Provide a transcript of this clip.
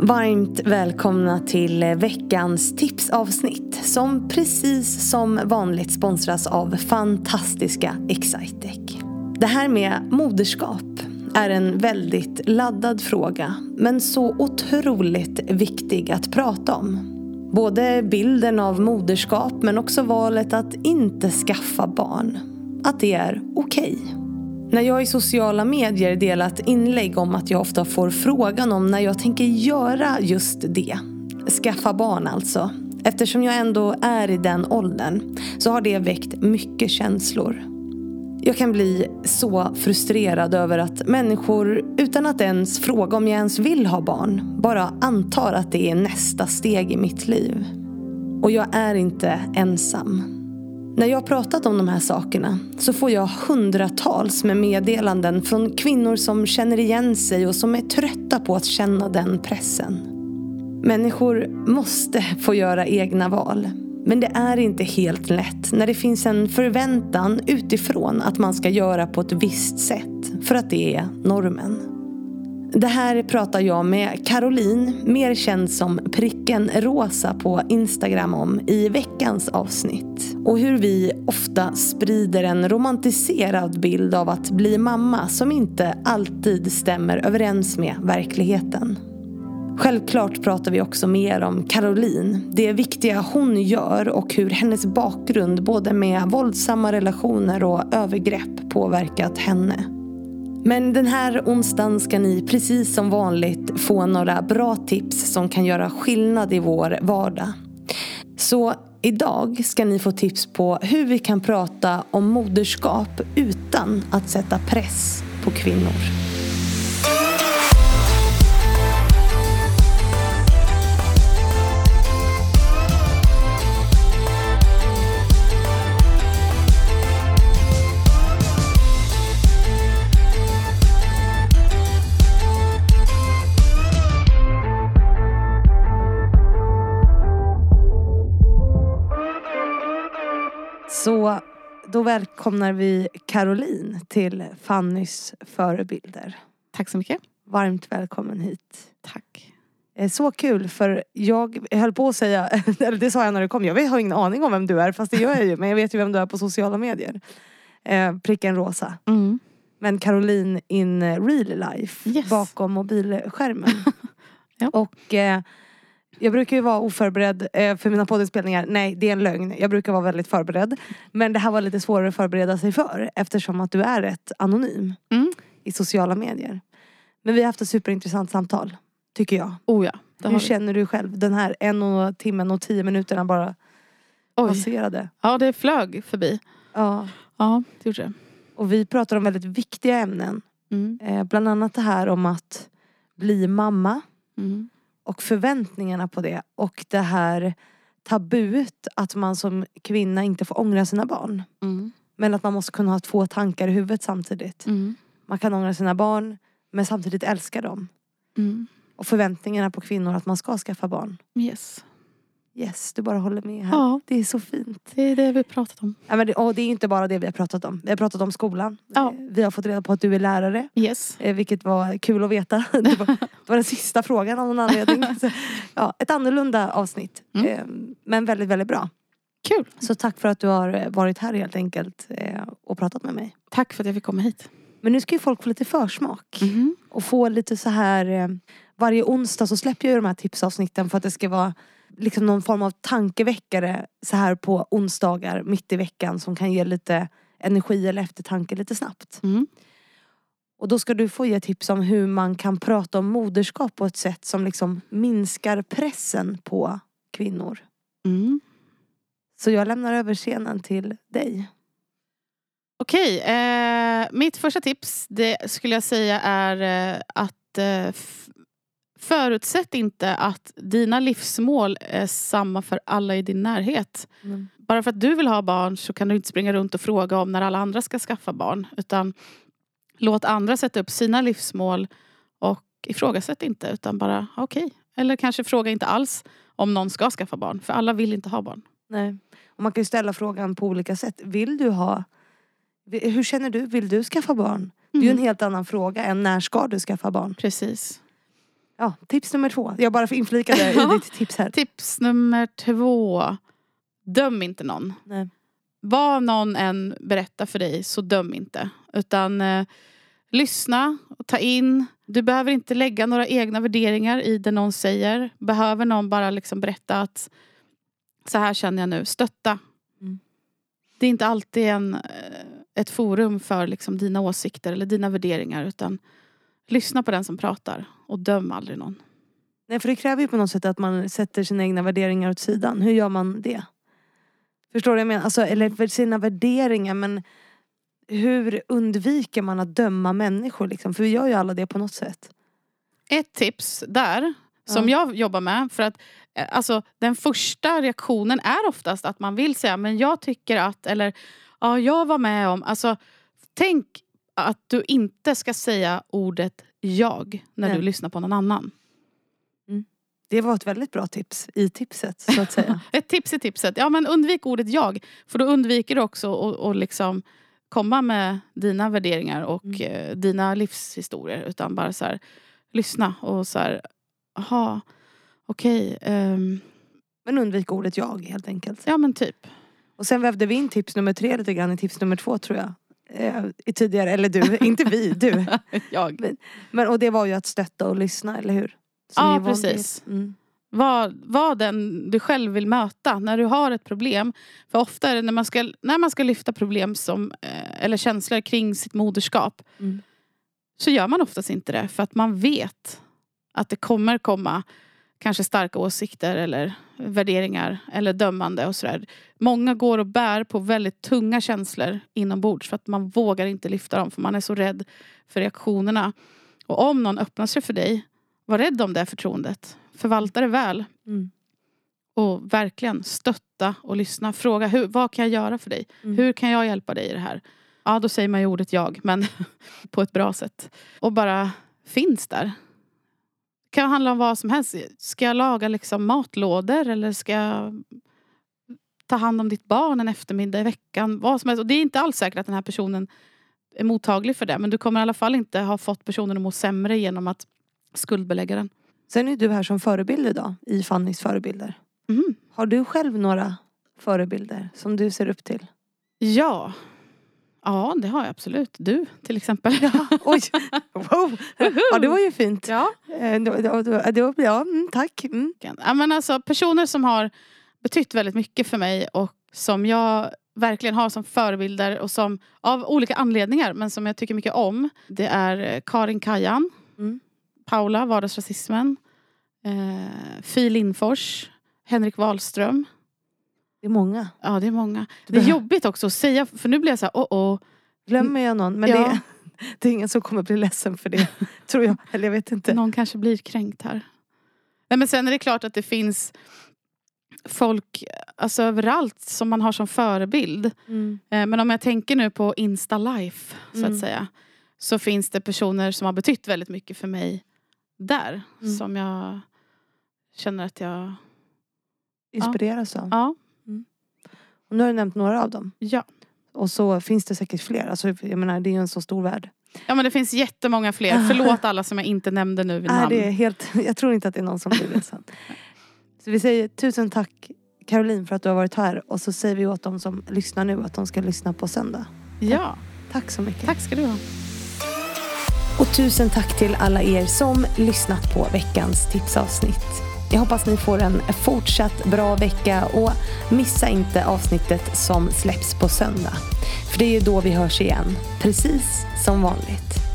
Varmt välkomna till veckans tipsavsnitt som precis som vanligt sponsras av fantastiska Excitec. Det här med moderskap är en väldigt laddad fråga men så otroligt viktig att prata om. Både bilden av moderskap men också valet att inte skaffa barn. Att det är okej. Okay. När jag i sociala medier delat inlägg om att jag ofta får frågan om när jag tänker göra just det. Skaffa barn alltså. Eftersom jag ändå är i den åldern så har det väckt mycket känslor. Jag kan bli så frustrerad över att människor utan att ens fråga om jag ens vill ha barn bara antar att det är nästa steg i mitt liv. Och jag är inte ensam. När jag har pratat om de här sakerna så får jag hundratals med meddelanden från kvinnor som känner igen sig och som är trötta på att känna den pressen. Människor måste få göra egna val. Men det är inte helt lätt när det finns en förväntan utifrån att man ska göra på ett visst sätt för att det är normen. Det här pratar jag med Caroline, mer känd som pricken rosa på Instagram om i veckans avsnitt. Och hur vi ofta sprider en romantiserad bild av att bli mamma som inte alltid stämmer överens med verkligheten. Självklart pratar vi också mer om Caroline, det viktiga hon gör och hur hennes bakgrund både med våldsamma relationer och övergrepp påverkat henne. Men den här onsdagen ska ni precis som vanligt få några bra tips som kan göra skillnad i vår vardag. Så idag ska ni få tips på hur vi kan prata om moderskap utan att sätta press på kvinnor. Så då välkomnar vi Caroline till Fannys förebilder. Tack så mycket. Varmt välkommen hit. Tack. Eh, så kul för jag höll på att säga, eller det sa jag när du kom, jag har ingen aning om vem du är fast det gör jag ju men jag vet ju vem du är på sociala medier. Eh, pricken rosa. Mm. Men Caroline in real life yes. bakom mobilskärmen. ja. Och eh, jag brukar ju vara oförberedd eh, för mina poddinspelningar. Nej, det är en lögn. Jag brukar vara väldigt förberedd. Men det här var lite svårare att förbereda sig för eftersom att du är rätt anonym mm. i sociala medier. Men vi har haft ett superintressant samtal. Tycker jag. Oh ja, Hur vi. känner du själv? Den här en och timmen och tio minuterna bara Oj. passerade. Ja, det flög förbi. Ja. Ja, det gjorde det. Och vi pratar om väldigt viktiga ämnen. Mm. Eh, bland annat det här om att bli mamma. Mm och förväntningarna på det och det här tabut att man som kvinna inte får ångra sina barn. Mm. Men att man måste kunna ha två tankar i huvudet samtidigt. Mm. Man kan ångra sina barn men samtidigt älska dem. Mm. Och förväntningarna på kvinnor att man ska skaffa barn. Yes. Yes, du bara håller med här. Ja. Det är så fint. Det är det vi har pratat om. Ja, men det, och det är inte bara det vi har pratat om. Vi har pratat om skolan. Ja. Vi har fått reda på att du är lärare. Yes. Eh, vilket var kul att veta. Det var, det var den sista frågan av någon anledning. Så, ja, ett annorlunda avsnitt. Mm. Eh, men väldigt, väldigt bra. Kul. Så tack för att du har varit här helt enkelt eh, och pratat med mig. Tack för att jag fick komma hit. Men nu ska ju folk få lite försmak. Mm. Och få lite så här varje onsdag så släpper jag ju de här tipsavsnitten för att det ska vara liksom någon form av tankeväckare så här på onsdagar mitt i veckan som kan ge lite energi eller eftertanke lite snabbt. Mm. Och då ska du få ge tips om hur man kan prata om moderskap på ett sätt som liksom minskar pressen på kvinnor. Mm. Så jag lämnar över scenen till dig. Okej, eh, mitt första tips det skulle jag säga är eh, att eh, Förutsätt inte att dina livsmål är samma för alla i din närhet. Mm. Bara för att du vill ha barn så kan du inte springa runt och fråga om när alla andra ska skaffa barn. Utan låt andra sätta upp sina livsmål och ifrågasätt inte utan bara okej. Okay. Eller kanske fråga inte alls om någon ska skaffa barn. För alla vill inte ha barn. Nej. Och man kan ju ställa frågan på olika sätt. Vill du ha hur känner du? Vill du skaffa barn? Mm. Det är ju en mm. helt annan fråga än när ska du skaffa barn? Precis. Ja, tips nummer två. Jag bara inflikade i ditt tips här. Tips nummer två. Döm inte någon. Nej. Vad någon än berättar för dig så döm inte. Utan eh, lyssna och ta in. Du behöver inte lägga några egna värderingar i det någon säger. Behöver någon bara liksom berätta att så här känner jag nu. Stötta. Mm. Det är inte alltid en, eh, ett forum för liksom dina åsikter eller dina värderingar. Utan lyssna på den som pratar och döm aldrig någon. Nej, för det kräver ju på något sätt att man sätter sina egna värderingar åt sidan. Hur gör man det? Förstår du vad jag menar? Alltså, eller sina värderingar men hur undviker man att döma människor liksom? För vi gör ju alla det på något sätt. Ett tips där som jag jobbar med. För att eh, alltså, Den första reaktionen är oftast att man vill säga men jag tycker att eller ja jag var med om. Alltså, tänk att du inte ska säga ordet jag när Nej. du lyssnar på någon annan. Det var ett väldigt bra tips i tipset så att säga. Ett tips i tipset. Ja men undvik ordet jag. För då undviker du också att liksom komma med dina värderingar och Mm. eh, dina livshistorier. Utan bara så här, lyssna och så här, jaha, okej. ehm, Men undvik ordet jag helt enkelt. ja men typ. Och sen vävde vi in tips nummer tre lite grann i tips nummer två tror jag. Eh, tidigare, eller du, inte vi, du. jag. Men, och det var ju att stötta och lyssna, eller hur? Som Ja, precis. Mm. Var, var den du själv vill möta när du har ett problem. För ofta är det när man ska, när man ska lyfta problem som, eh, eller känslor kring sitt moderskap. Mm. Så gör man oftast inte det. För att man vet att det kommer komma kanske starka åsikter eller värderingar eller dömande och sådär. Många går och bär på väldigt tunga känslor inombords för att man vågar inte lyfta dem för man är så rädd för reaktionerna. Och om någon öppnar sig för dig, var rädd om det förtroendet. Förvalta det väl Mm. och verkligen stötta och lyssna. Fråga hur, vad kan jag göra för dig? Mm. Hur kan jag hjälpa dig i det här? Ja, då säger man ju ordet jag, men på ett bra sätt. Och bara finns där. Kan handla om vad som helst. Ska jag laga liksom matlådor eller ska jag ta hand om ditt barn en eftermiddag i veckan? Vad som helst. Och det är inte alls säkert att den här personen är mottaglig för det. Men du kommer i alla fall inte ha fått personen att må sämre genom att skuldbelägga den. Sen är du här som förebild idag i Fannys förebilder. Mhm. Har du själv några förebilder som du ser upp till? Ja. Ja, det har jag absolut. Du till exempel. Oj! Wow. Ja, det var ju fint. Ja. Ja, tack. Mm. Ja, men alltså, personer som har betytt väldigt mycket för mig och som jag verkligen har som förebilder och som av olika anledningar men som jag tycker mycket om. Det är eh, Karin Kajan, Mm. Paula, Vardagsrasismen, eh, Fi Lindfors, Henrik Wahlström. Det är många. Ja, det är många. Det är jobbigt också att säga för nu blir jag så här, oh, oh. Glömmer jag någon? Men Ja. det, det är ingen som kommer bli ledsen för det. tror jag. Eller jag vet inte. Någon kanske blir kränkt här. Nej, men sen är det klart att det finns folk alltså, överallt som man har som förebild. Mm. Eh, Men om jag tänker nu på Insta Life så Mm. att säga. Så finns det personer som har betytt väldigt mycket för mig där. Mm. Som jag känner att jag... Inspireras av. Ja. Och nu har du nämnt några av dem. Ja. Och så finns det säkert fler. Alltså, jag menar, det är ju en så stor värld. ja men det finns jättemånga fler. Förlåt alla som jag inte nämnde nu vid Nej, namn. det är helt, jag tror inte att det är någon som blir ledsen. så vi säger tusen tack Caroline för att du har varit här. Och så säger vi åt de som lyssnar nu att de ska lyssna på söndag. Ja, Tack så mycket. tack ska du ha. Och tusen tack till alla er som lyssnat på veckans tipsavsnitt. Jag hoppas ni får en fortsatt bra vecka och missa inte avsnittet som släpps på söndag. För det är ju då vi hörs igen, precis som vanligt.